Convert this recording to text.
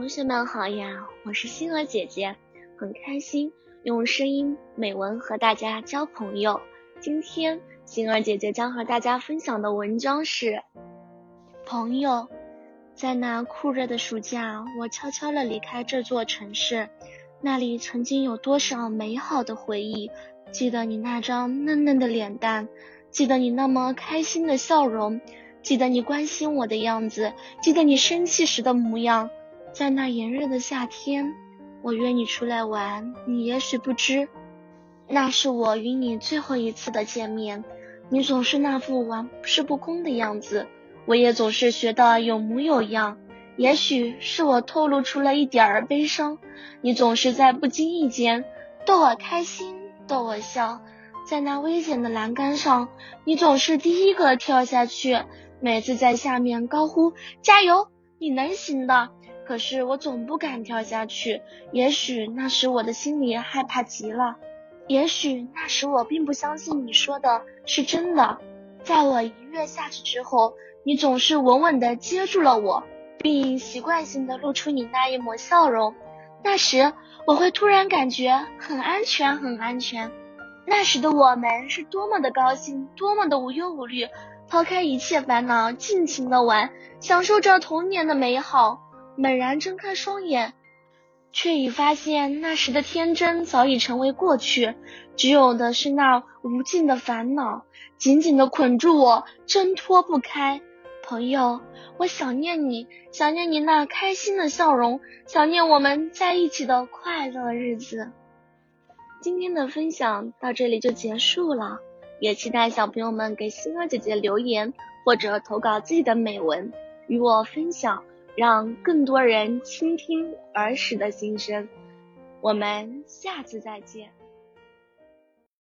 同学们好呀，我是星儿姐姐，很开心用声音美文和大家交朋友。今天星儿姐姐将和大家分享的文章是：朋友，在那酷热的暑假，我悄悄地离开这座城市，那里曾经有多少美好的回忆？记得你那张嫩嫩的脸蛋，记得你那么开心的笑容，记得你关心我的样子，记得你生气时的模样。在那炎热的夏天，我约你出来玩，你也许不知，那是我与你最后一次的见面。你总是那副玩世不恭的样子，我也总是学得有模有样。也许是我透露出了一点儿悲伤，你总是在不经意间逗我开心，逗我笑。在那危险的栏杆上，你总是第一个跳下去，每次在下面高呼加油，你能行的。可是我总不敢跳下去，也许那时我的心里害怕极了，也许那时我并不相信你说的是真的。在我一跃下去之后，你总是稳稳地接住了我，并习惯性地露出你那一抹笑容。那时我会突然感觉很安全，很安全。那时的我们是多么的高兴，多么的无忧无虑，抛开一切烦恼，尽情的玩，享受着童年的美好。猛然睁开双眼，却已发现那时的天真早已成为过去，只有的是那无尽的烦恼，紧紧的捆住我，挣脱不开。朋友，我想念你，想念你那开心的笑容，想念我们在一起的快乐日子。今天的分享到这里就结束了，也期待小朋友们给星儿姐姐留言或者投稿自己的美文与我分享。让更多人倾听儿时的心声。我们下次再见。